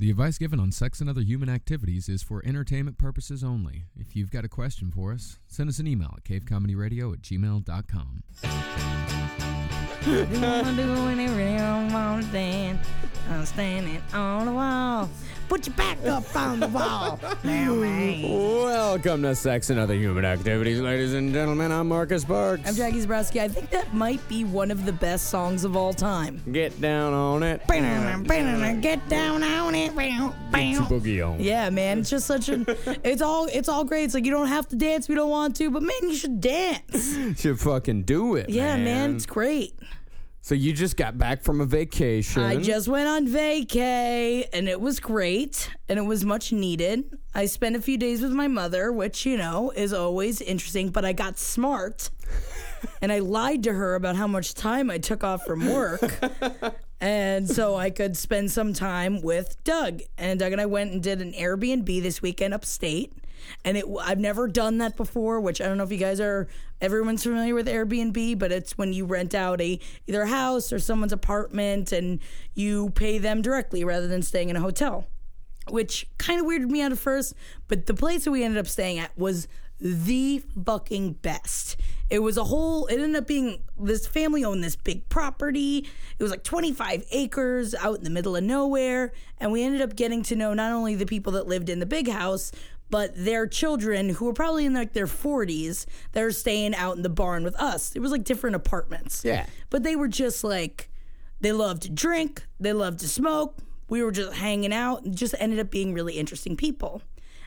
The advice given on sex and other human activities is for entertainment purposes only. If you've got a question for us, send us an email at cavecomedyradio at gmail.com. I'm standing on the wall. Put your back up on the wall. Now, man. Welcome to Sex and Other Human Activities, ladies and gentlemen. I'm Marcus Parks. I'm Jackie Zebrowski. I think that might be one of the best songs of all time. Get down on it. Get down on it. Boogie on. Yeah, man, it's just such a. It's all. It's all great. It's like you don't have to dance. if You don't want to, but man, you should dance. Should fucking do it. Yeah, man, it's great. So you just got back from a vacation. I just went on vacay and it was great and it was much needed. I spent a few days with my mother, which, you know, is always interesting, but I got smart and I lied to her about how much time I took off from work. and so I could spend some time with Doug. And Doug and I went and did an Airbnb this weekend upstate. And it, I've never done that before, which I don't know if you guys are, everyone's familiar with Airbnb, but it's when you rent out a either a house or someone's apartment and you pay them directly rather than staying in a hotel, which kind of weirded me out at first. But the place that we ended up staying at was the fucking best. It was a whole, it ended up being this family owned this big property. It was like 25 acres out in the middle of nowhere. And we ended up getting to know not only the people that lived in the big house, but their children who were probably in like their 40s they're staying out in the barn with us. It was like different apartments. Yeah. But they were just like, they loved to drink, they loved to smoke. We were just hanging out and just ended up being really interesting people.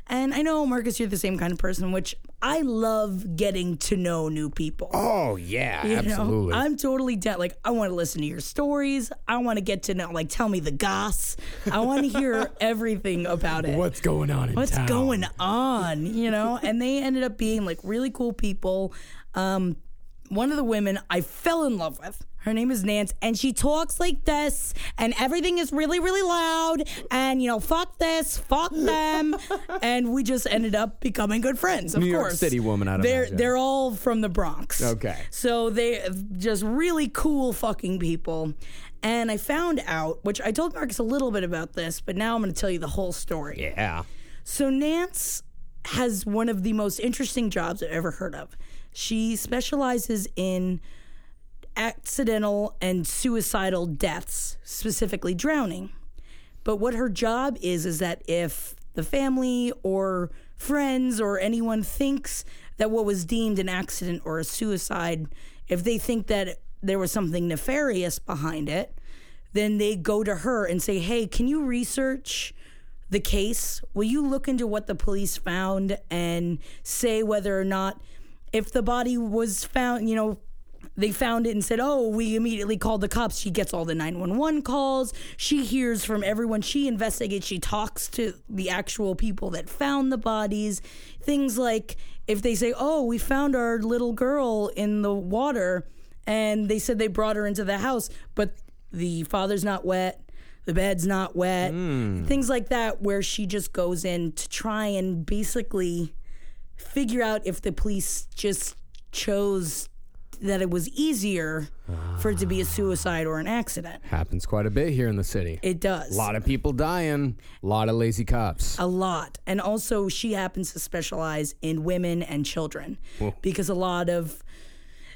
And I know, Marcus, you're the same kind of person, which I love getting to know new people. Oh yeah, You know, absolutely. I'm totally dead. Like, I want to listen to your stories. I want to get to know, like, tell me the goss. I want to hear everything about it. What's going on in What's town? going on? You know, and they ended up being like really cool people. Um, one of the women I fell in love with. Her name is Nance, and she talks like this, and everything is really, really loud. And you know, fuck this, fuck them, and we just ended up becoming good friends. Of New York course, City woman, I'd They're imagine. they're all from the Bronx. Okay. so they just really cool fucking people. And I found out, which I told Marcus a little bit about this, but now I'm going to tell you the whole story. Yeah. So Nance has one of the most interesting jobs I've ever heard of. She specializes in accidental and suicidal deaths, specifically drowning. But what her job is is that if the family or friends or anyone thinks that what was deemed an accident or a suicide, if they think that there was something nefarious behind it, then they go to her and say, "Hey, can you research the case? Will you look into what the police found and say whether or not if the body was found, you know, they found it and said, "Oh, we immediately called the cops." She gets all the 911 calls. She hears from everyone. She investigates. She talks to the actual people that found the bodies. Things like if they say, "Oh, we found our little girl in the water," and they said they brought her into the house, but the father's not wet, the bed's not wet, hmm. things like that, where she just goes in to try and basically figure out if the police just chose that it was easier for it to be a ah. suicide or an accident. Happens quite a bit here in the city. It does. A lot of people dying. A lot of lazy cops. a lot. And also, she happens to specialize in women and children because a lot of,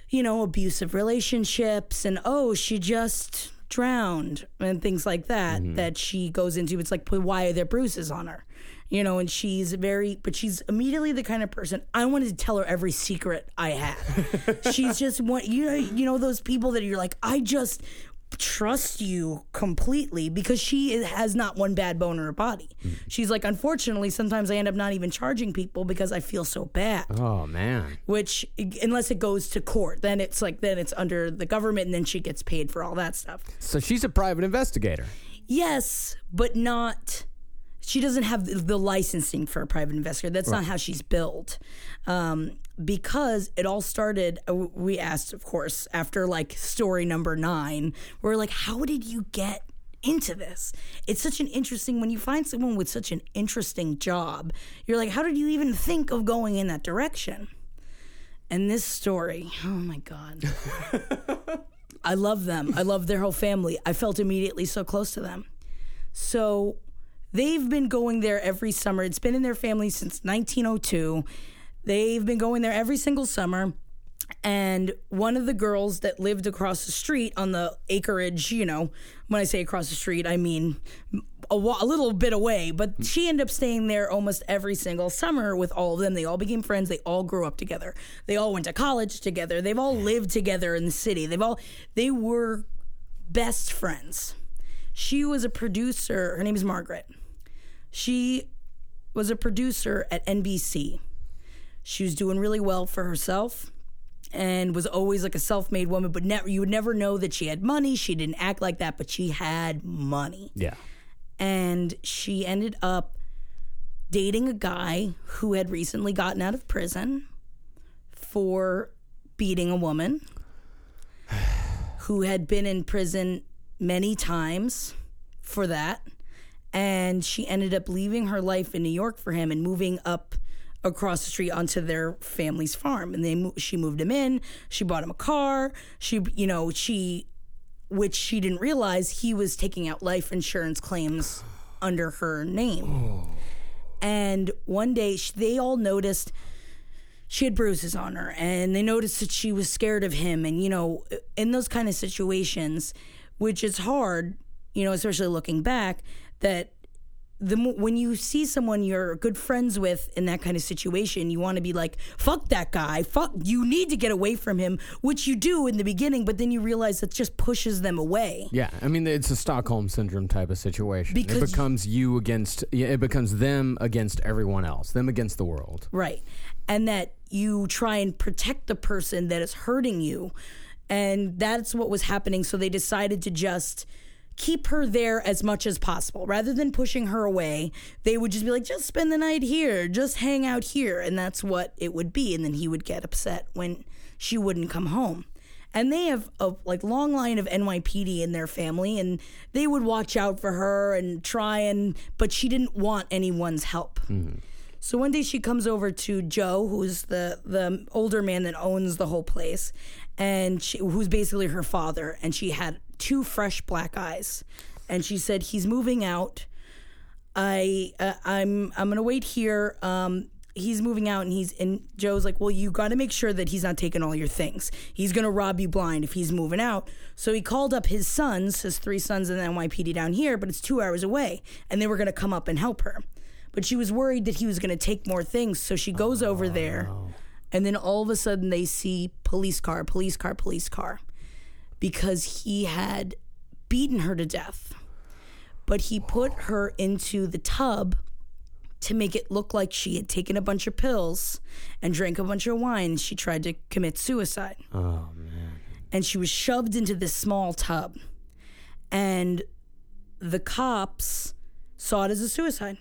you know, abusive relationships and, oh, she just drowned and things like that mm-hmm. that she goes into. It's like, why are there bruises on her? You know, and she's very, but she's immediately the kind of person I wanted to tell her every secret I had. she's just one, you know, you know those people that you're like, I just trust you completely because she is, has not one bad bone in her body. Mm. She's like, unfortunately, sometimes I end up not even charging people because I feel so bad. Oh man. Which, unless it goes to court, then it's like then it's under the government, and then she gets paid for all that stuff. So she's a private investigator. Yes, but not. She doesn't have the- licensing for a private investigator. That's not how she's built. Um, because it all started, uh, we asked, of course, after like story number nine, we're like, how did you get into this? It's such an interesting, when you find someone with such an interesting job, you're like, how did you even think of going in that direction? And this story, oh my God. I love them. I love their whole family. I felt immediately so close to them. So they've been going there every summer. It's been in their family since 1902. They've been going there every single summer. And one of the girls that lived across the street on the acreage, you know, when I say across the street, I mean a, wa- a little bit away, but hmm. she ended up staying there almost every single summer with all of them. They all became friends. They all grew up together. They all went to college together. They've all lived together in the city. They've all, they were best friends. She was a producer. Her name is Margaret. She was a producer at NBC. She was doing really well for herself and was always like a self-made woman but never you would never know that she had money. She didn't act like that, but she had money. Yeah. And she ended up dating a guy who had recently gotten out of prison for beating a woman who had been in prison many times for that. And she ended up leaving her life in New York for him and moving up across the street onto their family's farm. And they she moved him in. She bought him a car. She, you know, she, which she didn't realize he was taking out life insurance claims under her name. And one day sh- they all noticed she had bruises on her and they noticed that she was scared of him and you know in those kind of situations which is hard you know especially looking back that the when you see someone you're good friends with in that kind of situation you want to be like fuck that guy fuck you need to get away from him which you do in the beginning but then you realize that just pushes them away Yeah, I mean it's a Stockholm syndrome type of situation. Because- it becomes you against it becomes them against everyone else, them against the world. Right. And that you try and protect the person that is hurting you. And that's what was happening. So they decided to just keep her there as much as possible. Rather than pushing her away, they would just be like, just spend the night here, just hang out here. And that's what it would be. And then he would get upset when she wouldn't come home. And they have a like long line of NYPD in their family, and they would watch out for her and try and, but she didn't want anyone's help. Hmm. So one day she comes over to Joe, who's the the older man that owns the whole place, and she, who's basically her father, and she had two fresh black eyes, and she said he's moving out. I uh, I'm I'm gonna wait here. Um, he's moving out, and he's and Joe's like, well, you got to make sure that he's not taking all your things. He's gonna rob you blind if he's moving out. So he called up his sons, his three sons in the NYPD down here, but it's two hours away, and they were gonna come up and help her but she was worried that he was going to take more things. So she goes over oh, there, and then all of a sudden they see police car, police car, police car, because he had beaten her to death. But he put her into the tub to make it look like she had taken a bunch of pills and drank a bunch of wine. She tried to commit suicide. Oh man. And she was shoved into this small tub. And the cops saw it as a suicide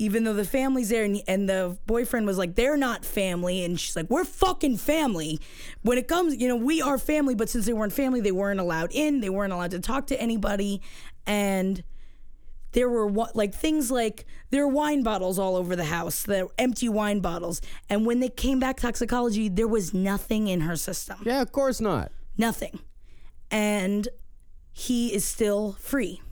even though the family's there and, and the boyfriend was like they're not family. And she's like we're fucking family. When it comes you know we are family but since they weren't family they weren't allowed in. They weren't allowed to talk to anybody. And there were like things like there were wine bottles all over the house the empty wine bottles. And when they came back toxicology there was nothing in her system. Yeah, of course not. nothing. And he is still free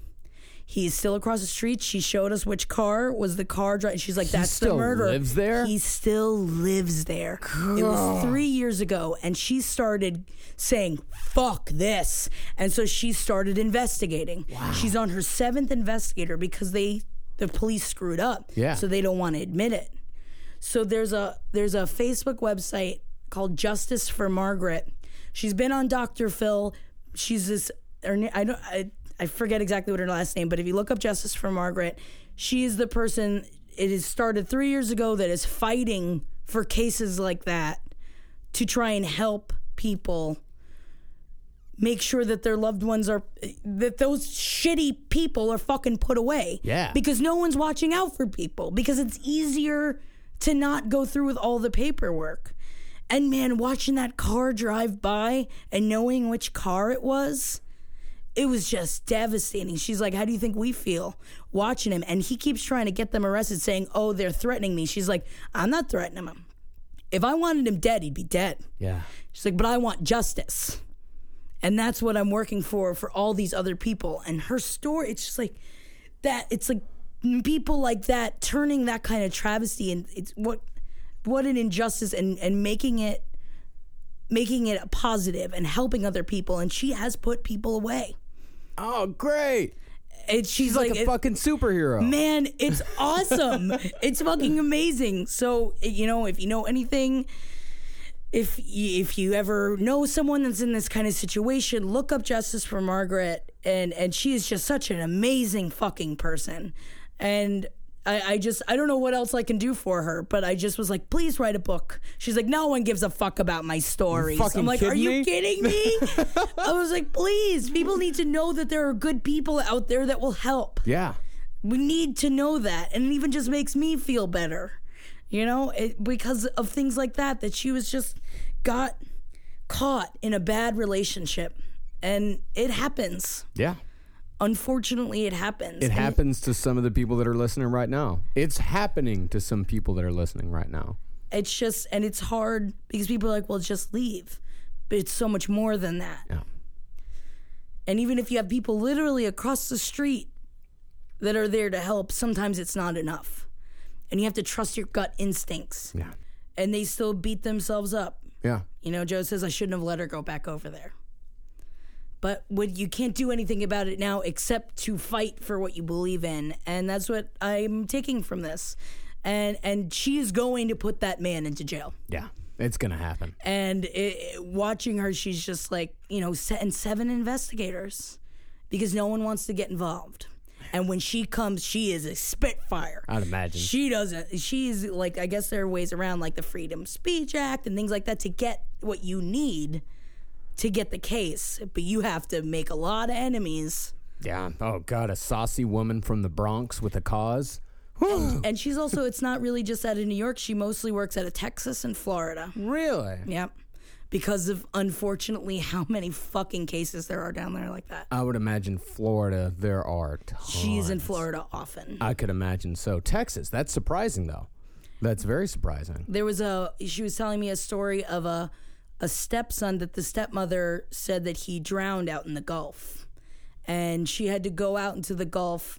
He's still across the street. She showed us which car was the car. Dri- She's like, "That's the murderer." lives there? He still lives there. It was three years ago, and she started saying, "Fuck this," and so she started investigating. Wow. She's on her seventh investigator because they, the police, screwed up. Yeah. So they don't want to admit it. So there's a there's a Facebook website called Justice for Margaret. She's been on Dr. Phil. She's this. Her, I don't. I, I forget exactly what her last name, but if you look up Justice for Margaret, she is the person. It is started three years ago that is fighting for cases like that to try and help people make sure that their loved ones are that those shitty people are fucking put away. Yeah. Because no one's watching out for people because it's easier to not go through with all the paperwork. And man, watching that car drive by and knowing which car it was, it was just devastating. She's like, How do you think we feel watching him? And he keeps trying to get them arrested, saying, Oh, they're threatening me. She's like, I'm not threatening him. If I wanted him dead, he'd be dead. Yeah. She's like, But I want justice. And that's what I'm working for for all these other people. And her story, it's just like that. It's like people like that turning that kind of travesty and it's what what an injustice and and making it making it a positive and helping other people and she has put people away Oh, great. and she's, She's like, a it- fucking superhero. man it's awesome it's fucking amazing so you know if you know anything if you, if you ever know someone that's in this kind of situation look up justice for margaret and and she is just such an amazing fucking person and I, I just I don't know what else I can do for her, but I just was like, please write a book. She's like, no one gives a fuck about my stories. fucking I'm like, are you me?" kidding me? I was like, please, people need to know that there are good people out there that will help yeah. we need to know that and it even just makes me feel better you know it, because of things like that that she was just got caught in a bad relationship and it happens Yeah. Unfortunately it happens It happens to some of the people that are listening right now. It's happening to some people that are listening right now. it's just and it's hard because people are like well just leave but it's so much more than that Yeah. and even if you have people literally across the street that are there to help sometimes it's not enough and you have to trust your gut instincts Yeah. and they still beat themselves up Yeah. You know, Joe says I shouldn't have let her go back over there. But you can't do anything about it now except to fight for what you believe in, and that's what I'm taking from this. And and she is going to put that man into jail. Yeah. It's going to happen. And it, watching her, she's just like you know, and seven investigators because no one wants to get involved. And when she comes, she is a spitfire. I'd imagine. She doesn't. She's like, I guess there are ways around like the Freedom Speech Act and things like that to get what you need to get the case. But you have to make a lot of enemies. Yeah. Oh, God. A saucy woman from the Bronx with a cause. Whew. And she's also, it's not really just out of New York. She mostly works out of Texas and Florida. really? Yep. Because of unfortunately how many fucking cases there are down there like that. I would imagine Florida, there are tons. She's in Florida often. I could imagine so. Texas, that's surprising, though. That's very surprising. there was a she was telling me a story of a a stepson that the stepmother said that he drowned out in the Gulf, and she had to go out into the Gulf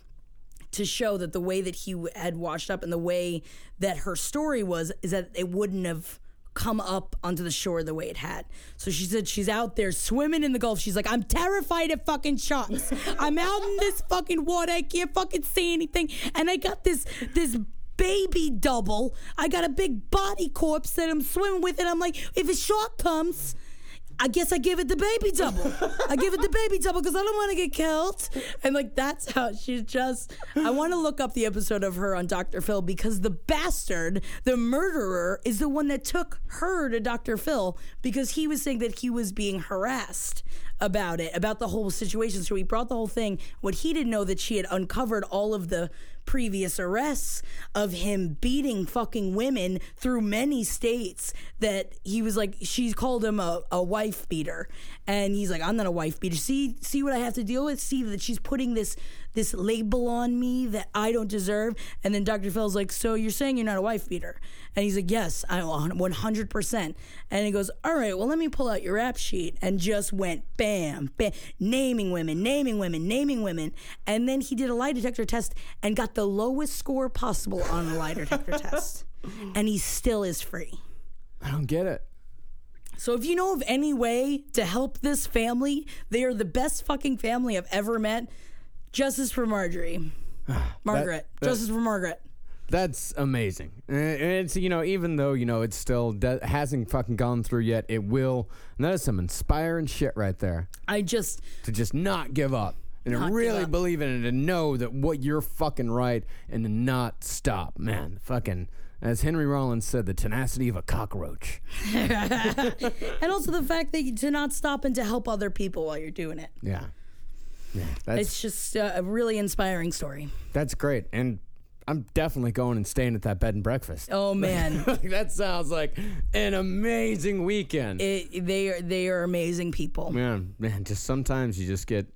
to show that the way that he had washed up and the way that her story was is that it wouldn't have come up onto the shore the way it had. So she said she's out there swimming in the Gulf. She's like, I'm terrified of fucking sharks. I'm out in this fucking water. I can't fucking see anything. And I got this this baby double. I got a big body corpse that I'm swimming with, and I'm like, if a shark comes. I guess I give it the baby double. I give it the baby double because I don't want to get killed. And like that's how she's just. I want to look up the episode of her on Dr. Phil because the bastard, the murderer, is the one that took her to Dr. Phil because he was saying that he was being harassed about it, about the whole situation. So he brought the whole thing. What he didn't know that she had uncovered all of the previous arrests of him beating fucking women through many states that he was like she called him a, a wife beater. And he's like i'm not a wife beater. See see what i have to deal with? See that she's putting this this label on me that i don't deserve? And then dr phil's like so you're saying you're not a wife beater? And he's like yes i 100% and he goes all right well let me pull out your rap sheet. And just went bam bam naming women naming women naming women. And then he did a lie detector test and got the lowest score possible on a lie detector test and he still is free I don't get it. so if you know of any way to help this family, they are the best fucking family I've ever met. Justice for Marjorie. Margaret. that- Justice for Margaret. That's amazing. And it's, you know, even though, you know, it still de- hasn't fucking gone through yet, it will. And that is some inspiring shit right there. I just To just not give up. And to really believe in it and to know that what you're fucking right and to not stop. Man, fucking, as Henry Rollins said, the tenacity of a cockroach. and also the fact that you, to not stop and to help other people while you're doing it. Yeah. Yeah, that's It's just uh, a really inspiring story. that's great, and I'm definitely going and staying at that bed and breakfast. Oh man. that sounds like an amazing weekend. It, they are they are amazing people. man, man, just sometimes you just get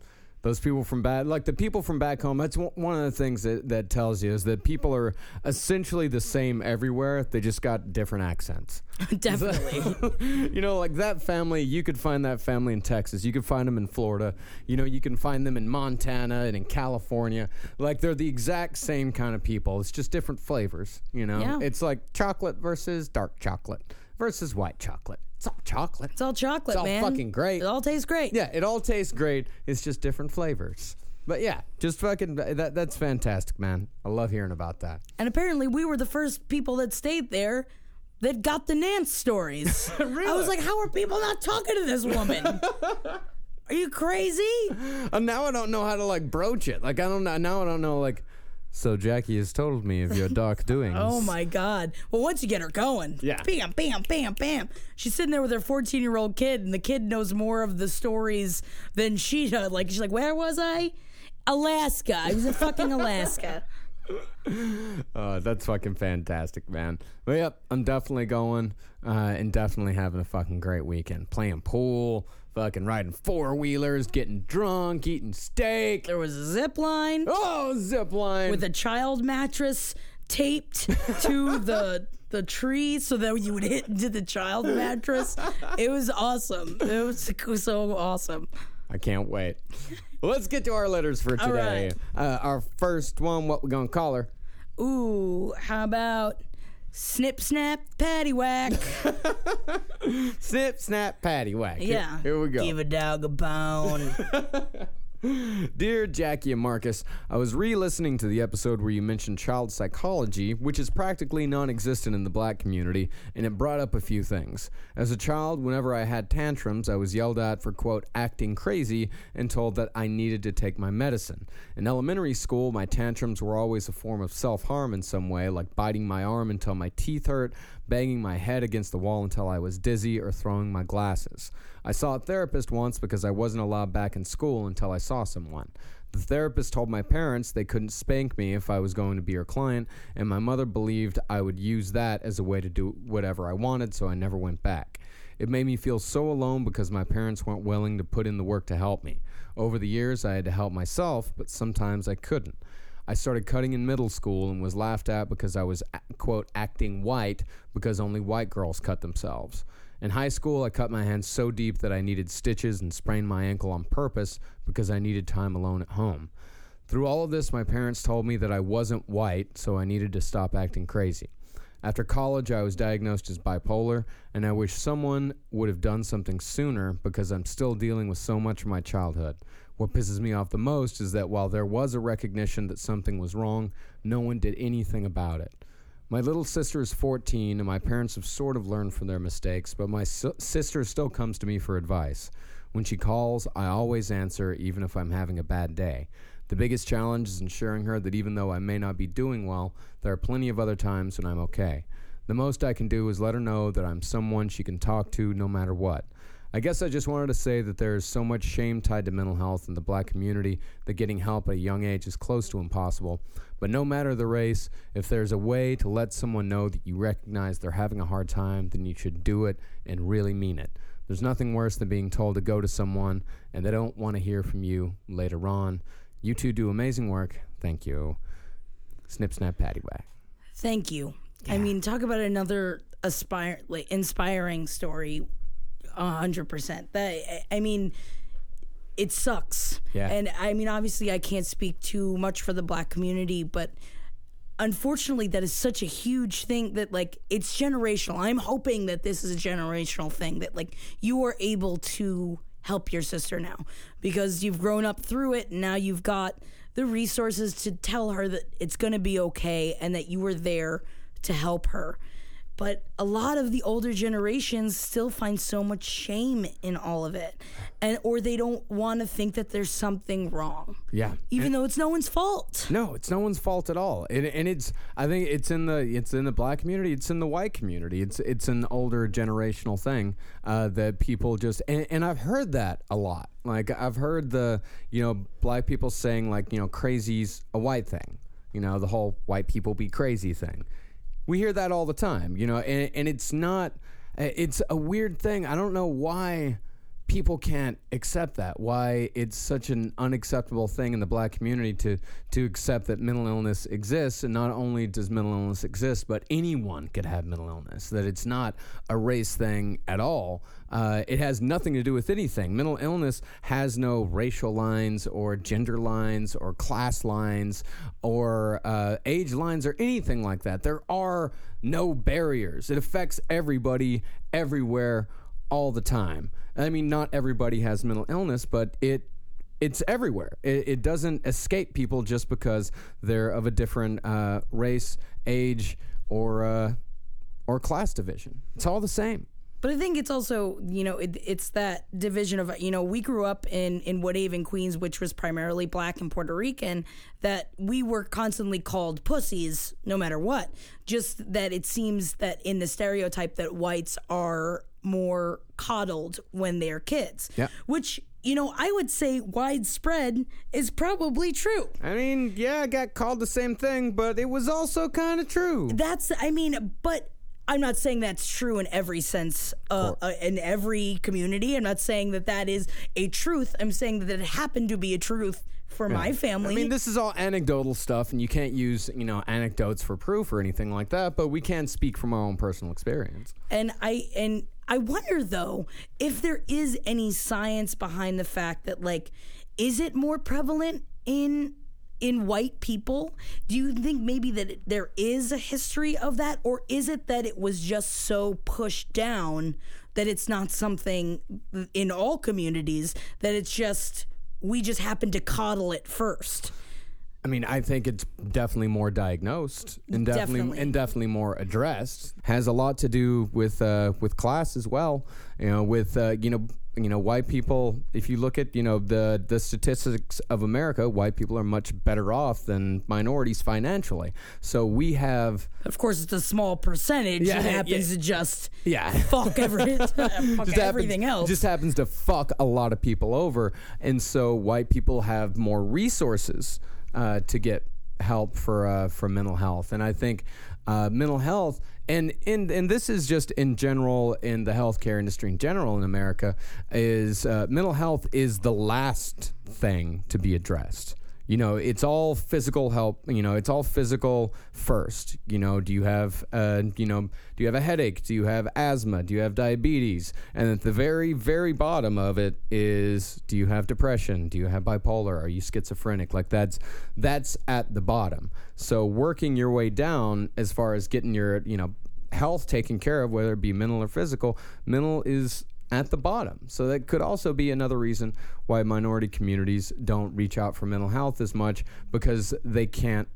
Those people from back, like the people from back home, that's one one of the things that, that tells you is that people are essentially the same everywhere. They just got different accents. Definitely. you know, like that family, you could find that family in Texas. You could find them in Florida. You know, you can find them in Montana and in California. Like they're the exact same kind of people. It's just different flavors. You know, Yeah. it's like chocolate versus dark chocolate versus white chocolate. It's all chocolate. It's all chocolate, It's all man. fucking great. It all tastes great. Yeah, it all tastes great. It's just different flavors. But yeah, just fucking that that's fantastic, man. I love hearing about that. And apparently, we were the first people that stayed there that got the Nance stories. I was like, how are people not talking to this woman? are you crazy? And now I don't know how to like broach it. Like I don't know now I don't know like so Jackie has told me of your dark doings. Oh my God. Well, once you get her going, Yeah. bam, bam, bam, bam. She's sitting there with her 14 year old kid, and the kid knows more of the stories than she does. Like, she's like, where was I? Alaska. I was in fucking Alaska. Uh, that's fucking fantastic, man. But yep, I'm definitely going uh, and definitely having a fucking great weekend. Playing pool, fucking riding four wheelers, getting drunk, eating steak. There was a zip line Oh, zip line. with a child mattress taped to the the tree so that you would hit into the child mattress. It was awesome. It was so awesome. I can't wait. Let's get to our letters for today. Uh, our first one, what we gonna call her? Ooh, how about snip snap patty whack? Snip, snap, patty whack. Here- Yeah. Here, we go. Give a dog a bone. Dear Jackie and Marcus, I was re listening to the episode where you mentioned child psychology, which is practically non existent in the black community, and it brought up a few things. As a child, whenever I had tantrums, I was yelled at for, quote, acting crazy and told that I needed to take my medicine. In elementary school, my tantrums were always a form of self harm in some way, like biting my arm until my teeth hurt, banging my head against the wall until I was dizzy, or throwing my glasses. I saw a therapist once because I wasn't allowed back in school until I saw someone. The therapist told my parents they couldn't spank me if I was going to be her client, and my mother believed I would use that as a way to do whatever I wanted, so I never went back. It made me feel so alone because my parents weren't willing to put in the work to help me. Over the years, I had to help myself, but sometimes I couldn't. I started cutting in middle school and was laughed at because I was, quote, acting white because only white girls cut themselves. In high school, I cut my hands so deep that I needed stitches and sprained my ankle on purpose because I needed time alone at home. Through all of this, my parents told me that I wasn't white, so I needed to stop acting crazy. After college, I was diagnosed as bipolar, and I wish someone would have done something sooner because I'm still dealing with so much of my childhood. What pisses me off the most is that while there was a recognition that something was wrong, no one did anything about it. My little sister is 14, and my parents have sort of learned from their mistakes, but my si- sister still comes to me for advice. When she calls, I always answer, even if I'm having a bad day. The biggest challenge is ensuring her that even though I may not be doing well, there are plenty of other times when I'm okay. The most I can do is let her know that I'm someone she can talk to no matter what. I guess I just wanted to say that there is so much shame tied to mental health in the black community that getting help at a young age is close to impossible. But no matter the race, if there's a way to let someone know that you recognize they're having a hard time, then you should do it and really mean it. There's nothing worse than being told to go to someone and they don't want to hear from you later on. You two do amazing work. Thank you. Snip, snap, patty whack. Thank you. I mean, talk about another aspire like inspiring story. A hundred percent. That I- I mean, it sucks. Yeah. And I mean, obviously, I can't speak too much for the black community, but unfortunately, that is such a huge thing that like it's generational. I'm hoping that this is a generational thing that like you are able to help your sister now because you've grown up through it. And now you've got the resources to tell her that it's going to be okay and that you were there to help her. But a lot of the older generations still find so much shame in all of it. And or they don't want to think that there's something wrong. Yeah. Even though it's no one's fault. No, it's no one's fault at all. And, and it's I think it's in the it's in the black community, it's in the white community. It's it's an older generational thing uh, that people just and, and I've heard that a lot. Like I've heard the you know black people saying like you know crazy's a white thing. You know the whole white people be crazy thing. We hear that all the time. You know, and, and it's not. Uh, it's a weird thing. I don't know why people can't accept that. Why it's such an unacceptable thing in the black community to to accept that mental illness exists, and not only does mental illness exist, but anyone could have mental illness. That it's not a race thing at all. Uh, it has nothing to do with anything. Mental illness has no racial lines or gender lines or class lines or uh, age lines or anything like that. There are no barriers. It affects everybody everywhere all the time. I mean, not everybody has mental illness, but it it's everywhere. It, it doesn't escape people just because they're of a different uh, race, age, or uh, or class division. It's all the same. But I think it's also, you know, it, it's that division of, you know, we grew up in in Woodhaven, Queens, which was primarily black and Puerto Rican, that we were constantly called pussies no matter what. Just that it seems that in the stereotype that whites are more coddled when they're kids. Yeah. Which, you know, I would say widespread is probably true. I mean, yeah, I got called the same thing, but it was also kind of true. That's, I mean, but I'm not saying that's true in every sense, uh, uh, in every community. I'm not saying that that is a truth. I'm saying that it happened to be a truth for my family. I mean, this is all anecdotal stuff, and you can't use, you know, anecdotes for proof or anything like that, but we can speak from our own personal experience. and I and I wonder though if there is any science behind the fact that like, is it more prevalent in in white people? Do you think maybe that there is a history of that, or is it that it was just so pushed down that it's not something in all communities that it's just we just happen to coddle it first? I mean, I think it's definitely more diagnosed and definitely, Definitely. and definitely more addressed. Has a lot to do with uh, with class as well. You know, with uh, you know you know white people. If you look at you know the the statistics of America, white people are much better off than minorities financially. So we have Of course, it's a small percentage Yeah, that happens yeah. to just yeah. fuck, every, fuck everything else. just happens to fuck a lot of people over, and so white people have more resources uh, to get help for uh, for mental health, and I think uh, mental health. And, and and this is just in general in the healthcare industry in general in America is uh, mental health is the last thing to be addressed. You know, it's all physical help. You know, it's all physical first. You know, do you have, uh, you know, do you have a headache? Do you have asthma? Do you have diabetes? And at the very, very bottom of it is, do you have depression? Do you have bipolar? Are you schizophrenic? Like that's that's at the bottom. So working your way down as far as getting your, you know, health taken care of, whether it be mental or physical, mental is at the bottom. So that could also be another reason why minority communities don't reach out for mental health as much because they can't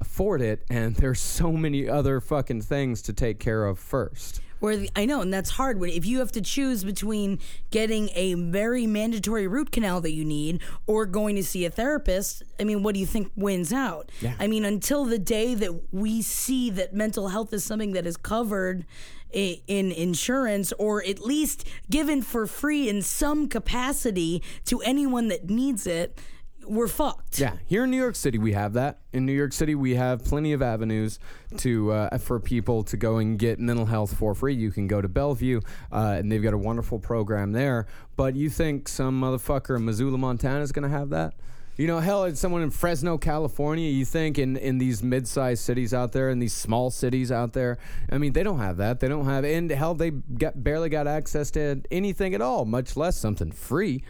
afford it and there's so many other fucking things to take care of first. Where the, I know, and that's hard. When if you have to choose between getting a very mandatory root canal that you need or going to see a therapist, I mean, what do you think wins out? Yeah. I mean, until the day that we see that mental health is something that is covered in insurance or at least given for free in some capacity to anyone that needs it, we're fucked. Yeah, here in New York City we have that. In New York City we have plenty of avenues to uh, for people to go and get mental health for free. You can go to Bellevue, uh, and they've got a wonderful program there. But you think some motherfucker in Missoula, Montana, is going to have that? You know, hell, it's someone in Fresno, California. You think in, in these mid-sized cities out there, in these small cities out there, I mean, they don't have that. They don't have, and hell, they got barely got access to anything at all, much less something free.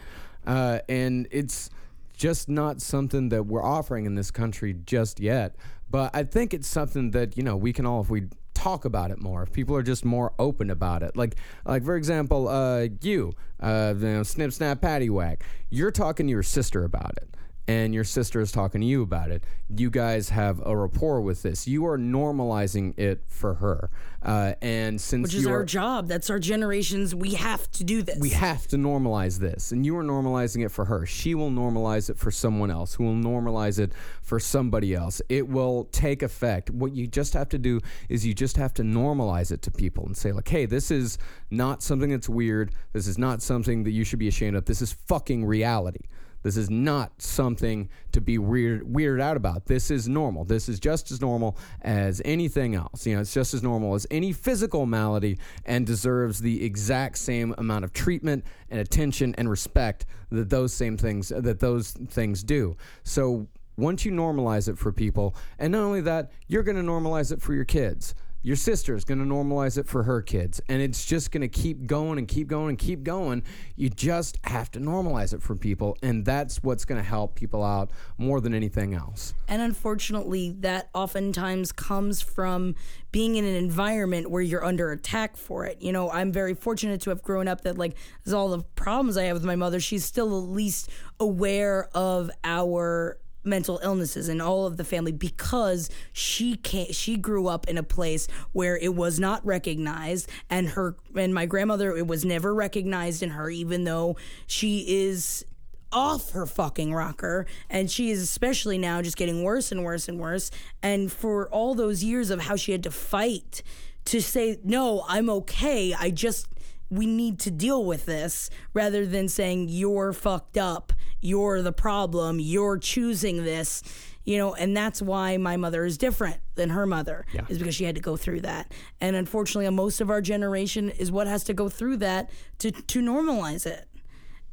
Uh, and it's just not something that we're offering in this country just yet. But I think it's something that you know we can all, if we talk about it more, if people are just more open about it. Like, like for example, uh, you, uh, you know, snip, snap, patty whack. You're talking to your sister about it. And your sister is talking to you about it. You guys have a rapport with this. You are normalizing it for her. Uh, and since Which is our job. That's our generations. We have to do this. we have to normalize this and you are normalizing it for her she will normalize it for someone else who will normalize it for somebody else it will take effect what you just have to do is you just have to normalize it to people and say like hey this is not something that's weird this is not something that you should be ashamed of this is fucking reality This is not something to be weird weirded out about. This is normal. This is just as normal as anything else. You know, it's just as normal as any physical malady and deserves the exact same amount of treatment and attention and respect that those same things that those things do. So once you normalize it for people, and not only that, you're going to normalize it for your kids. Your sister is going to normalize it for her kids, and it's just going to keep going and keep going and keep going. You just have to normalize it for people, and that's what's going to help people out more than anything else. And unfortunately, that oftentimes comes from being in an environment where you're under attack for it. You know, I'm very fortunate to have grown up that, like, as all the problems I have with my mother, she's still at least aware of our mental illnesses in all of the family because she can't she grew up in a place where it was not recognized and her and my grandmother it was never recognized in her even though she is off her fucking rocker. And she is especially now just getting worse and worse and worse. And for all those years of how she had to fight to say no I'm okay. I just we need to deal with this rather than saying you're fucked up, you're the problem, you're choosing this, you know, and that's why my mother is different than her mother, Yeah. is because she had to go through that. And unfortunately, most of our generation is what has to go through that to, to normalize it.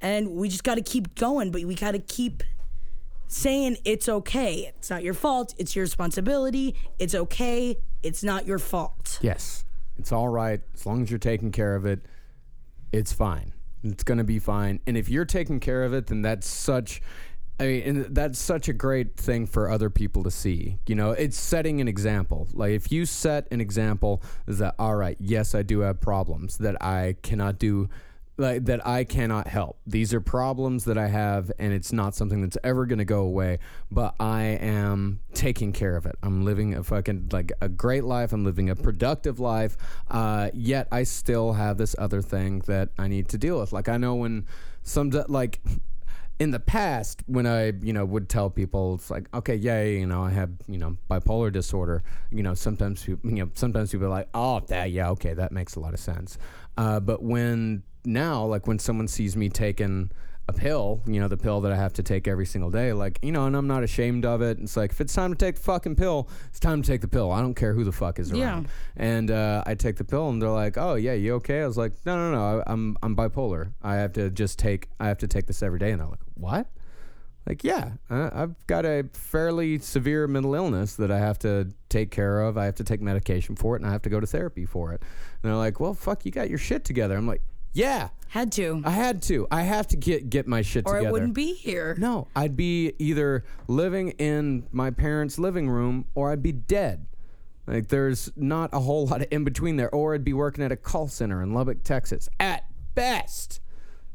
And we just got to keep going, but we got to keep saying it's okay. It's not your fault. It's your responsibility. It's okay. It's not your fault. Yes, it's all right as long as you're taking care of it. It's fine. It's gonna be fine. And if you're taking care of it, then that's such. I mean, that's such a great thing for other people to see. You know, it's setting an example. Like if you set an example, that all right? Yes, I do have problems that I cannot do like that I cannot help. These are problems that I have and it's not something that's ever going to go away, but I am taking care of it. I'm living a fucking like a great life. I'm living a productive life. Uh, yet I still have this other thing that I need to deal with. Like I know when some like in the past when i you know would tell people it's like okay yeah you know i have you know bipolar disorder you know sometimes people you know sometimes people are like oh that yeah okay that makes a lot of sense. Uh, but when now like when someone sees me taking a pill you know the pill that i have to take every single day like you know and i'm not ashamed of it it's like if it's time to take the fucking pill it's time to take the pill i don't care who the fuck is Yeah. around and uh, I take the pill, and they're like, "Oh yeah, you okay?" I was like, "No, no, no, I, I'm I'm bipolar. I have to just take I have to take this every day." And they're like, "What?" Like, yeah, uh, I've got a fairly severe mental illness that I have to take care of. I have to take medication for it, and I have to go to therapy for it. And they're like, "Well, fuck, you got your shit together." I'm like, "Yeah, Had to, I had to. I have to get get my shit or together." Or I wouldn't be here. No, I'd be either living in my parents' living room or I'd be dead. Like there's not a whole lot of in between there, or I'd be working at a call center in Lubbock, Texas. At best,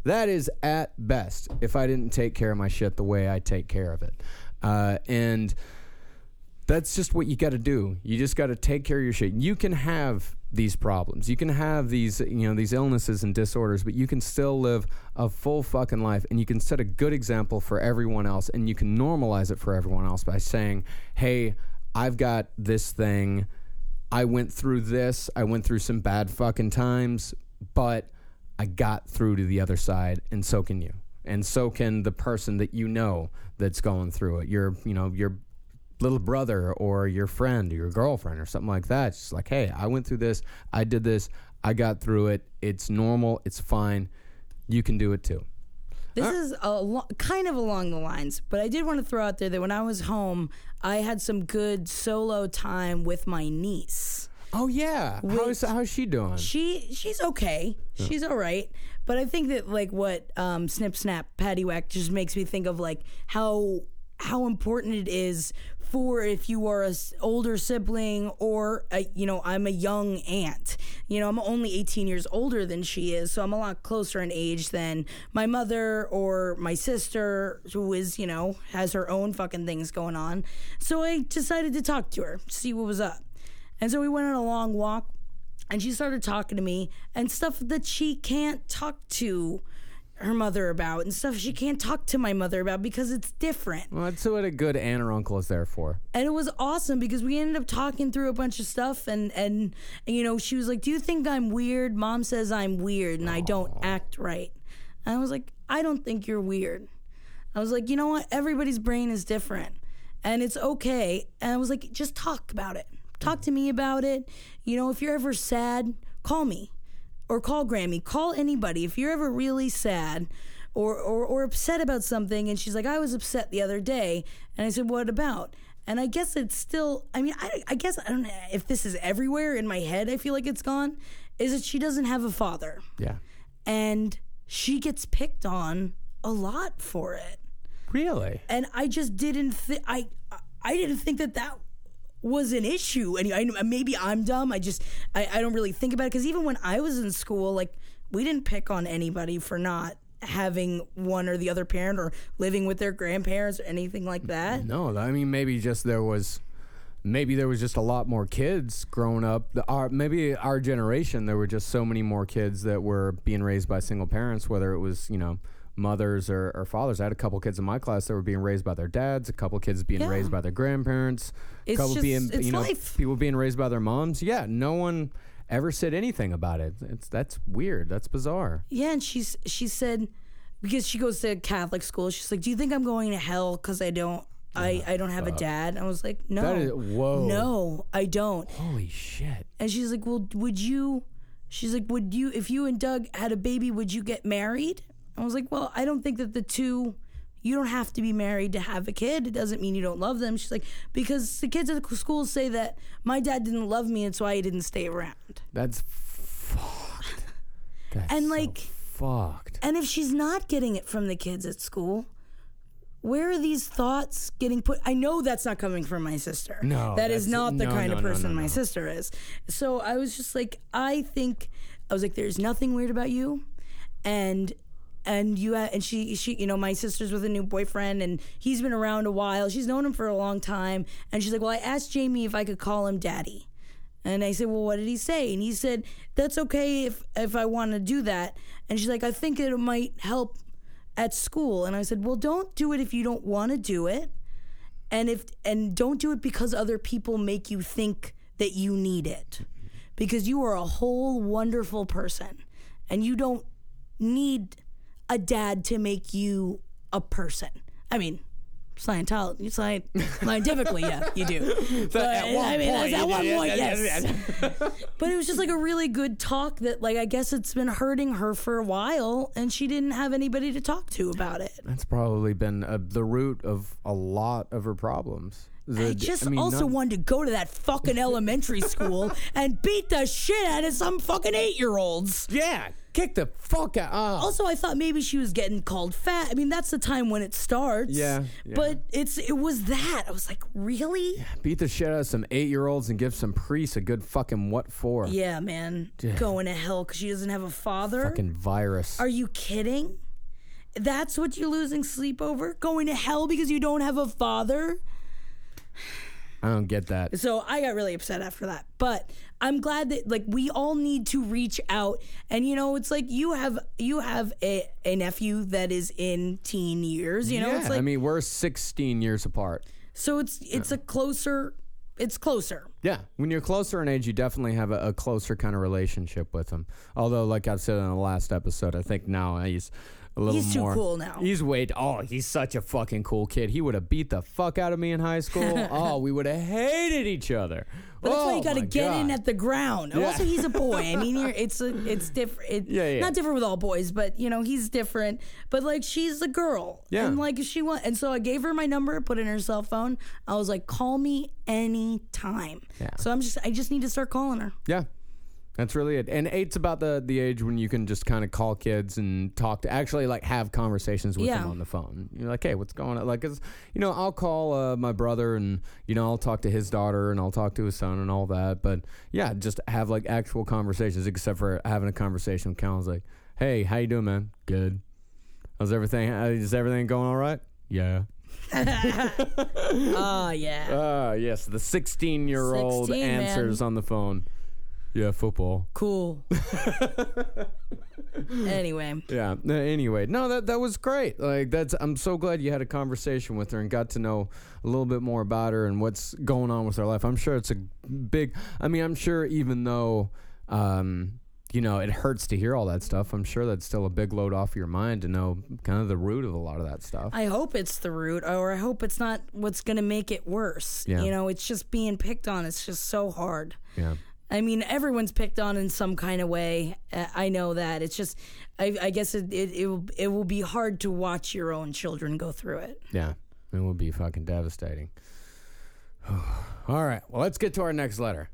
that is at best. If I didn't take care of my shit the way I take care of it, uh, and that's just what you got to do. You just got to take care of your shit. You can have these problems. You can have these, you know, these illnesses and disorders, but you can still live a full fucking life and you can set a good example for everyone else and you can normalize it for everyone else by saying, "Hey, I've got this thing. I went through this. I went through some bad fucking times, but I got through to the other side and so can you." And so can the person that you know that's going through it. Your, you know, your little brother or your friend or your girlfriend or something like that. It's just like, hey, I went through this. I did this. I got through it. It's normal. It's fine. You can do it too. This is a lo- kind of along the lines, but I did want to throw out there that when I was home, I had some good solo time with my niece. Oh yeah. How's how's she doing? She she's okay. She's all right. But I think that like what um, Snip Snap Patty Whack just makes me think of like how how important it is for if you are a older sibling or a, you know I'm a young aunt. You know I'm only 18 years older than she is, so I'm a lot closer in age than my mother or my sister, who is you know has her own fucking things going on. So I decided to talk to her, see what was up. And so we went on a long walk and she started talking to me and stuff that she can't talk to her mother about and stuff she can't talk to my mother about because it's different. well, that's what a good aunt or uncle is there for. And it was awesome because we ended up talking through a bunch of stuff and and, and you know, she was like, "Do you think I'm weird? Mom says I'm weird and I don't act right." And I was like, "I don't think you're weird." I was like, you know what? Everybody's brain is different and it's okay. And I was like, just talk about it. Talk to me about it. You know, if you're ever sad, call me or call Grammy. Call anybody. If you're ever really sad or, or, or upset about something, and she's like, I was upset the other day. And I said, What about? And I guess it's still, I mean, I, I guess I don't know if this is everywhere in my head, I feel like it's gone, is that she doesn't have a father. Yeah. And she gets picked on a lot for it Really? and I just didn't think I I didn't think that that was an issue. And I, maybe I'm dumb. I just I, I don't really think about it because even when I was in school, like we didn't pick on anybody for not having one or the other parent or living with their grandparents or anything like that. No, I mean maybe just there was maybe there was just a lot more kids growing up. The, our, maybe our generation there were just so many more kids that were being raised by single parents, whether it was you know mothers or, or fathers. I had a couple kids in my class that were being raised by their dads, a couple kids being Yeah. raised by their grandparents, a It's couple just- being it's you know life. people being raised by their moms. Yeah, no one ever said anything about it. It's that's weird. That's bizarre. Yeah, and she's she said because she goes to Catholic school. She's like, "Do you think I'm going to hell because I don't I I don't have a dad?" I was like, "No, That is- whoa. no, I don't." Holy shit. And she's like, "Well, would you?" She's like, "Would you if you and Doug had a baby, would you get married?" I was like, "Well, I don't think that the two you don't have to be married to have a kid. It doesn't mean you don't love them. She's like, because the kids at the school say that my dad didn't love me and so I didn't stay around. That's fucked. That's And, so like- fucked. And if she's not getting it from the kids at school, where are these thoughts getting put? I know that's not coming from my sister. No, that is not the no, kind no, of person no, my sister is. So I was just like, I think I was like, there's nothing weird about you, and and you uh, and she she you know my sister's with a new boyfriend and he's been around a while. She's known him for a long time, and she's like, well, I asked Jamie if I could call him daddy. And I said, "Well, what did he say?" And he said, "That's okay if if I want to do that." And she's like, "I think it might help at school." And I said, "Well, don't do it if you don't want to do it, and if and don't do it because other people make you think that you need it, because you are a whole wonderful person, and you don't need a dad to make you a person. I mean." Scientology, sci- scientifically, yeah, you do. But, I mean, that's at one point, yes. But it was just like a really good talk that, like, I guess it's been hurting her for a while, and she didn't have anybody to talk to about it. That's probably been uh, the root of a lot of her problems. I The- just mean, also not- wanted to go to that fucking elementary school and beat the shit out of some fucking eight year olds. Yeah, kick the fuck out. Oh. Also, I thought maybe she was getting called fat. I mean, that's the time when it starts. Yeah, yeah. But it's it was that. I was like, really? Beat the shit out of some eight year olds and give some priests a good fucking what for? Yeah, man. Going to hell because she doesn't have a father. Fucking virus. Are you kidding? That's what you're losing sleep over? Going to hell because you don't have a father? I don't get that. So I got really upset after that. But I'm glad that like we all need to reach out and you know it's like you have you have a, a nephew that is in teen years, you know? yeah, it's like I mean, we're 16 years apart. so it's it's a closer it's closer. Yeah, when you're closer in age, you definitely have a, a closer kind of relationship with him. Although, like I said in the last episode, I think now he's a little He's too cool now. He's way. Oh, he's such a fucking cool kid. He would have beat the fuck out of me in high school. oh, we would have hated each other. But that's why Oh, you got to get in at the ground. Yeah. Also, he's a boy. I mean, you're, it's a, it's different. It, Yeah, yeah. Not different with all boys, but you know, he's different. But like, she's a girl. Yeah. And like, she want, and so I gave her my number, put it in her cell phone. I was like, call me anytime. Yeah. So I'm just, I just need to start calling her. Yeah. That's really it. And eight's about the the age when you can just kind of call kids and talk to actually like have conversations with Yeah. them on the phone. You're like, hey, what's going on? Like, it's, you know, I'll call uh, my brother and you know I'll talk to his daughter and I'll talk to his son and all that. But yeah, just have like actual conversations. Except for having a conversation with Cal's like, hey, how you doing, man? Good. How's everything? uh, Is everything going all right? Yeah. Oh yeah. Ah, yes. The 16 year old 16, man. answers on the phone. Yeah, football. Cool. anyway, Yeah. Anyway, no, that that was great. Like that's. I'm so glad you had a conversation with her and got to know a little bit more about her and what's going on with her life. I'm sure it's a big. I mean, I'm sure even though, um, you know, it hurts to hear all that stuff. I'm sure that's still a big load off your mind to know kind of the root of a lot of that stuff. I hope it's the root, or I hope it's not what's going to make it worse. Yeah. You know, it's just being picked on. It's just so hard. yeah. I mean, everyone's picked on in some kind of way. Uh, I know that. It's just, I, I guess it, it, it, will, it will be hard to watch your own children go through it. Yeah. It will be fucking devastating. All right. Well, let's get to our next letter.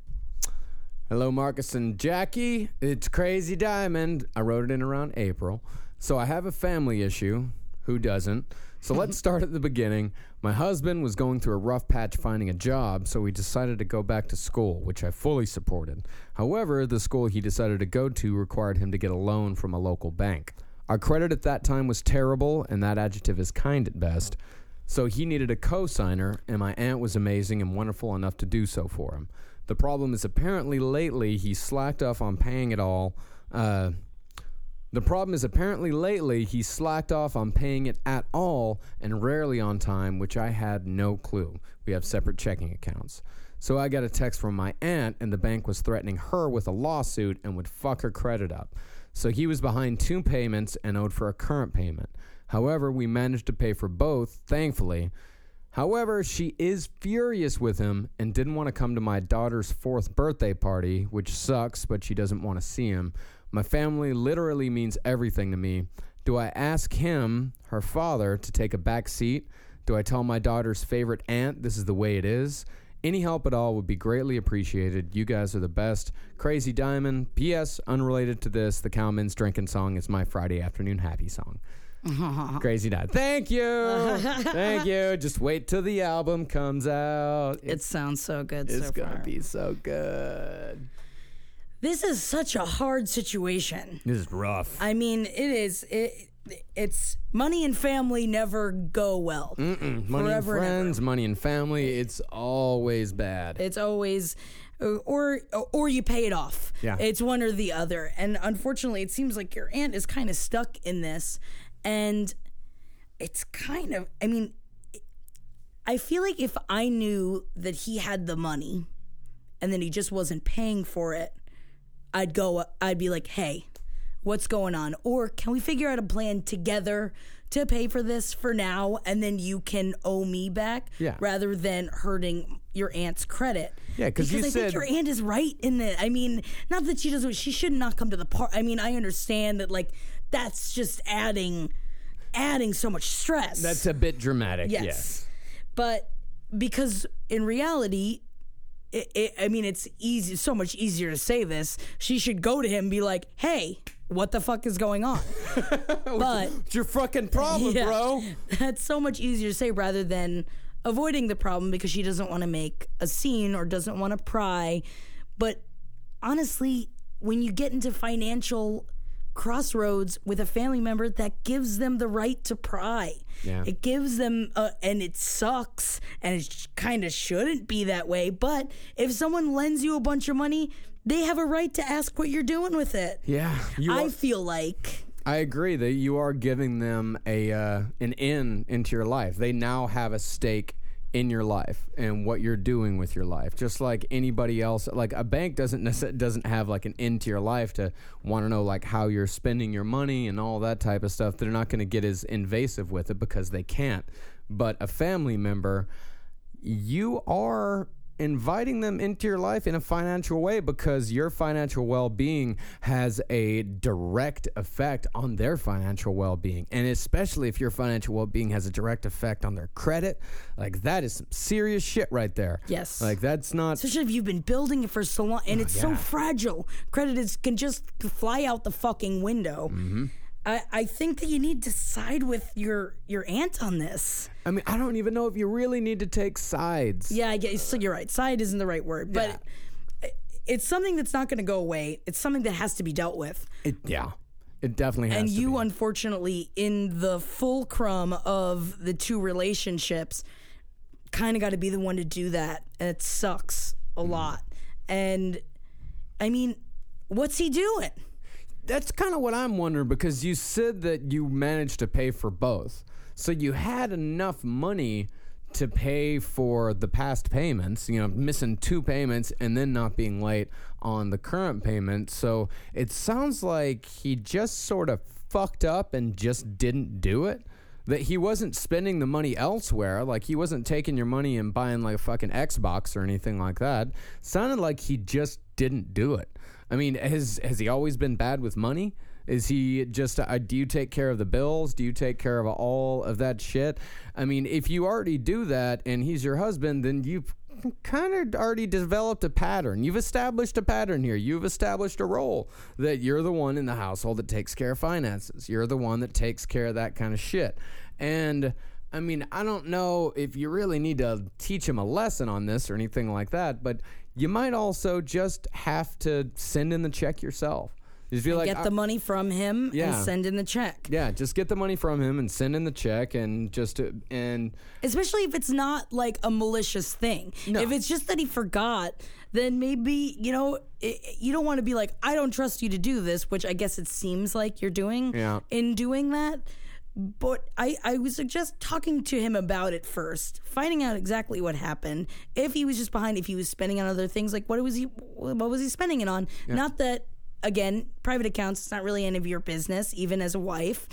Hello, Marcus and Jackie. It's Crazy Diamond. I wrote it in around April. So I have a family issue. Who doesn't? So let's start at the beginning. My husband was going through a rough patch finding a job, so we decided to go back to school, which I fully supported. However, the school he decided to go to required him to get a loan from a local bank. Our credit at that time was terrible, and that adjective is kind at best. So he needed a co-signer, and my aunt was amazing and wonderful enough to do so for him. The problem is apparently lately he slacked off on paying it all. Uh, the problem is apparently lately he slacked off on paying it at all and rarely on time, which I had no clue. We have separate checking accounts. So I got a text from my aunt, and the bank was threatening her with a lawsuit and would fuck her credit up. So he was behind two payments and owed for a current payment. However, we managed to pay for both, thankfully. However, she is furious with him and didn't want to come to my daughter's fourth birthday party, which sucks, but she doesn't want to see him. My family literally means everything to me. Do I ask him, her father, to take a back seat? Do I tell my daughter's favorite aunt this is the way it is? Any help at all would be greatly appreciated. You guys are the best. Crazy Diamond. P.S. Unrelated to this, the Cowman's Drinking Song is my Friday afternoon happy song. Crazy Diamond. Thank you. Thank you. Just wait till the album comes out. It sounds so good It's so gonna be so good. This is such a hard situation. This is rough. I mean, it is. It, it's money and family never go well. Money and Forever and friends, money and family, it's always bad. It's always uh, or or you pay it off. Yeah. It's one or the other. And unfortunately, it seems like your aunt is kind of stuck in this and it's kind of I mean I feel like if I knew that he had the money and then he just wasn't paying for it, I'd go I'd be like, "Hey, what's going on? Or can we figure out a plan together to pay for this for now and then you can owe me back Yeah. rather than hurting your aunt's credit. Yeah, 'cause you I said- think your aunt is right in it. I mean, not that she doesn't she should not come to the part. I mean, I understand that like that's just adding adding so much stress. That's a bit dramatic. Yes. Yes. But because in reality, it, it, I mean, it's easy, so much easier to say this. She should go to him and be like, hey, what the fuck is going on? but It's your fucking problem, Yeah. bro. that's so much easier to say rather than avoiding the problem because she doesn't want to make a scene or doesn't want to pry. But honestly, when you get into financial crossroads with a family member, that gives them the right to pry. Yeah. It gives them, uh, and it sucks, and it kind of shouldn't be that way. But if someone lends you a bunch of money, they have a right to ask what you're doing with it. Yeah. I are- feel like. I agree that you are giving them a uh, an in into your life. They now have a stake in your life and what you're doing with your life. Just like anybody else, like a bank doesn't necess- doesn't have like an end to your life to want to know like how you're spending your money and all that type of stuff. They're not going to get as invasive with it because they can't. But a family member, you are inviting them into your life in a financial way because your financial well-being has a direct effect on their financial well-being and especially if your financial well-being has a direct effect on their credit like that is some serious shit right there Yes. like that's not Especially if you've been building it for so long and it's so Oh, fragile. Credit is can just fly out the fucking window. Mm-hmm. I, I think that you need to side with your your aunt on this. i mean i don't even know if you really need to take sides Yeah, I guess so you're right. Side isn't the right word, but it's something that's not going to go away. It's something that has to be dealt with. it, yeah it definitely has and you be. unfortunately in the fulcrum of the two relationships kind of got to be the one to do that and it sucks a Mm. lot and i mean what's he doing That's kind of what I'm wondering because you said that you managed to pay for both. So you had enough money to pay for the past payments, you know, missing two payments and then not being late on the current payment. So it sounds like he just sort of fucked up and just didn't do it. That he wasn't spending the money elsewhere, like he wasn't taking your money and buying like a fucking Xbox or anything like that. Sounded like he just didn't do it. I mean, has has he always been bad with money? Is he just, uh, do you take care of the bills? Do you take care of all of that shit? I mean, if you already do that and he's your husband, then you've kind of already developed a pattern. You've established a pattern here. You've established a role that you're the one in the household that takes care of finances. You're the one that takes care of that kind of shit. And I mean, I don't know if you really need to teach him a lesson on this or anything like that, but you might also just have to send in the check yourself. Just be like, Get I- the money from him Yeah. and send in the check. yeah, just get the money from him and send in the check and just uh, and Especially if it's not like a malicious thing. No. If it's just that he forgot, then maybe, you know, i you don't want to be like, I don't trust you to do this, which I guess it seems like you're doing Yeah. in doing that. But I, I would suggest talking to him about it first, finding out exactly what happened. If he was just behind, if he was spending on other things, like what was he, what was he spending it on? Not that, again, private accounts. It's not really any of your business, even as a wife,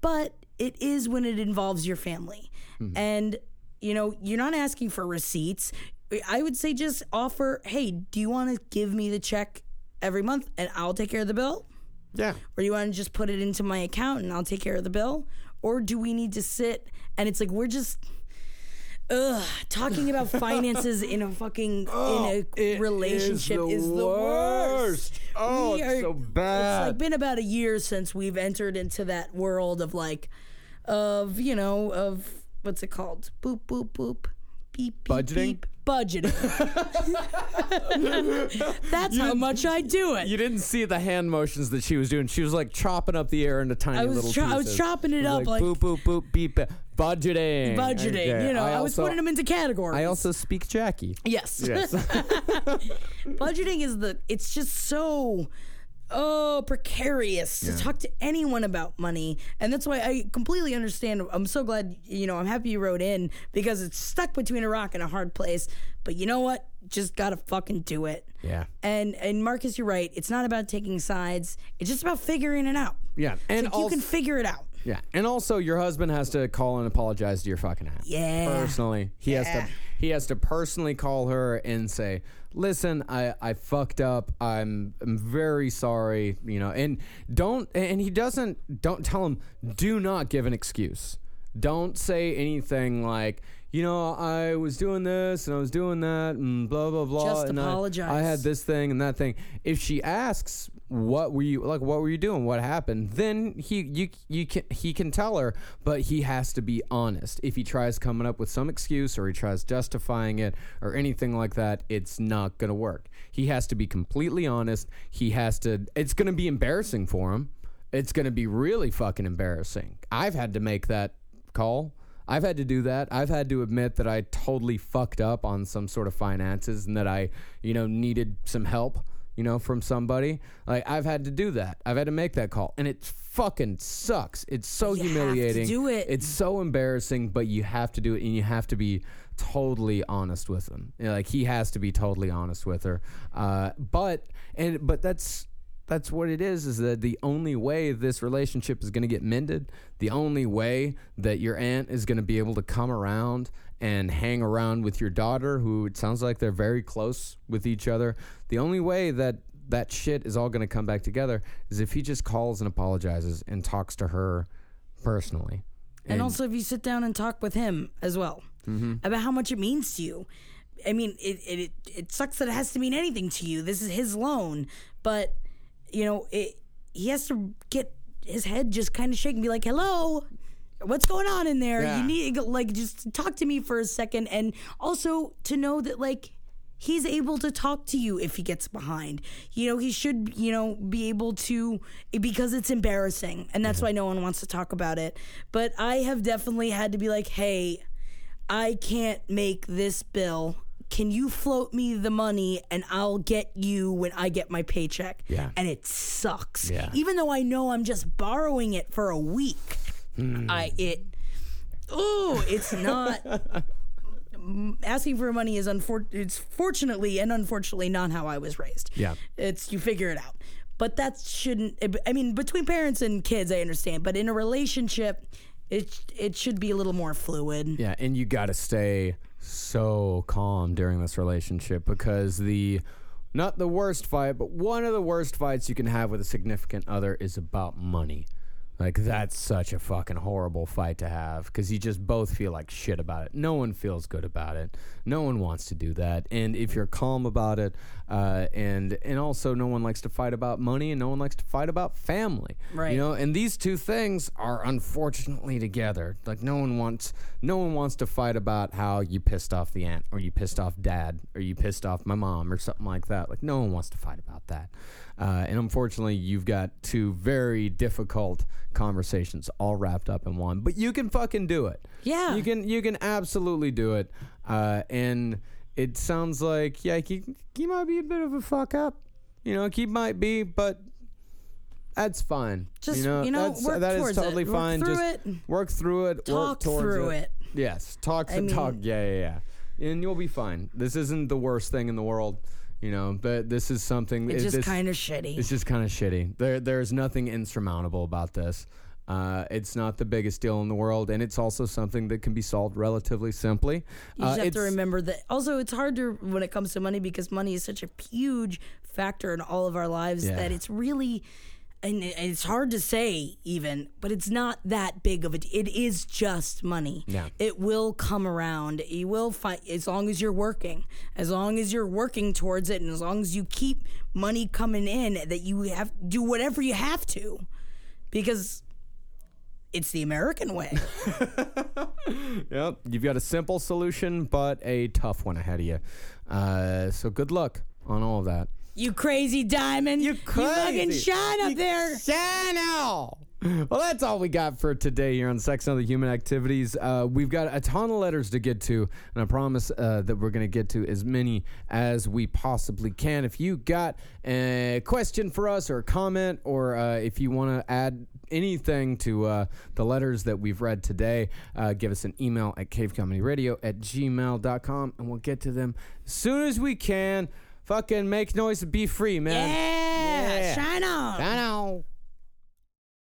but it is when it involves your family, mm-hmm. and you know you're not asking for receipts. I would say just offer, hey, do you want to give me the check every month and I'll take care of the bill? yeah. Or do you want to just put it into my account and I'll take care of the bill? Or do we need to sit and it's like we're just ugh, talking about finances in a fucking Oh, in it a is relationship the is the worst. worst. Oh, We it's so bad. It's like been about a year since we've entered into that world of like of, you know, of what's it called? Boop boop boop. Beep, beep, Budgeting? beep. Budgeting. That's how much I do it. You didn't see the hand motions that she was doing. She was like chopping up the air into tiny I was little cho- pieces. I was chopping it up like- boop boop boop beep. Budgeting. budgeting. Okay. You know, I, was also- putting them into categories. I also speak Jackie. yes. Yes. Budgeting is the. It's just so. Oh, precarious to talk to anyone about money. And that's why I completely understand. I'm so glad, you know, I'm happy you wrote in because it's stuck between a rock and a hard place. But you know what? Just gotta fucking do it. yeah. And and Marcus, you're right. It's not about taking sides. It's just about figuring it out. Yeah. And you also, can figure it out. Yeah. And also, your husband has to call and apologize to your fucking ass. Yeah. Personally, he has to. He has to personally call her and say, "Listen, I I fucked up. I'm I'm very sorry. You know." And don't. And he doesn't. Don't tell him. Do not give an excuse. Don't say anything like. You know, I was doing this and I was doing that and blah blah blah. Just and I- apologize. I had this thing and that thing. If she asks what were you like what were you doing? What happened? Then he you you can he can tell her but he has to be honest. If he tries coming up with some excuse or he tries justifying it or anything like that it's not going to work. He has to be completely honest. He has to it's going to be embarrassing for him. It's going to be really fucking embarrassing. I've had to make that call. I've had to do that. I've had to admit that I totally fucked up on some sort of finances and that I, you know, needed some help, you know, from somebody. Like I've had to do that. I've had to make that call. And it fucking sucks. It's so You have to humiliating. do it. It's so embarrassing, but you have to do it and you have to be totally honest with him. You know, like he has to be totally honest with her. Uh, but and but that's that's what it is is that the only way this relationship is going to get mended the only way that your aunt is going to be able to come around and hang around with your daughter who it sounds like they're very close with each other. The only way that that shit is all going to come back together is if he just calls and apologizes and talks to her personally. And also, if you sit down and talk with him as well mm-hmm. about how much it means to you. I mean, it, it it sucks that it has to mean anything to you. This is his loan, but you know, it, he has to get his head just kind of shaking, and be like, "Hello, what's going on in there? Yeah. You need like just talk to me for a second, and also to know that like." He's able to talk to you if he gets behind. You know, he should, you know, be able to because it's embarrassing. And that's why no one wants to talk about it. But I have definitely had to be like, hey, I can't make this bill. Can you float me the money and I'll get you when I get my paycheck? Yeah. And it sucks. Yeah. Even though I know I'm just borrowing it for a week. Hmm. I it Oh, it's not asking for money is unfor- it's fortunately and unfortunately not how I was raised. Yeah. It's you figure it out. But that shouldn't I mean between parents and kids I understand, but in a relationship it it should be a little more fluid. Yeah, and you got to stay so calm during this relationship because the not the worst fight, but one of the worst fights you can have with a significant other is about money. Like that's such a fucking horrible fight to have because you just both feel like shit about it. No one feels good about it. No one wants to do that. And if you're calm about it, uh, and and also no one likes to fight about money, and no one likes to fight about family. Right. You know, and these two things are unfortunately together. Like no one wants no one wants to fight about how you pissed off the aunt or you pissed off dad or you pissed off my mom or something like that. Like no one wants to fight about that. Uh, and unfortunately, you've got two very difficult conversations all wrapped up in one. But you can fucking do it. Yeah. You can you can absolutely do it. Uh, and it sounds like yeah, he, he might be a bit of a fuck up. You know, he might be, but that's fine. Just, you know, you know, that's, work that is towards it. totally Work fine. through Just it. work through it. work Talk towards through it. it. Yes, talk I and talk. mean- Yeah, yeah, yeah. And you'll be fine. This isn't the worst thing in the world. You know, but this is something. It's it- just kind of shitty. It's just kind of shitty. There, there's nothing insurmountable about this. Uh, it's not the biggest deal in the world, and it's also something that can be solved relatively simply. You Uh, have to remember that. Also, it's hard to when it comes to money because money is such a huge factor in all of our lives Yeah. that it's really, and it's hard to say even, but it's not that big of a. It is just money. Yeah. It will come around. You will find as long as you're working, as long as you're working towards it, and as long as you keep money coming in, that you have do whatever you have to, because. It's the American way. Yep, you've got a simple solution, but a tough one ahead of you. Uh, so good luck on all of that. You crazy diamond. You fucking shine up there. Channel. Well, that's all we got for today here on Sex and Other Human Activities. Uh, we've got a ton of letters to get to, and I promise uh, that we're going to get to as many as we possibly can. If you got a question for us or a comment, or uh, if you want to add anything to uh, the letters that we've read today, uh, give us an email at cavecomedyradio at gmail.com, and we'll get to them as soon as we can. Fucking make noise and be free, man. Yeah, Yeah. shine on. Shine know.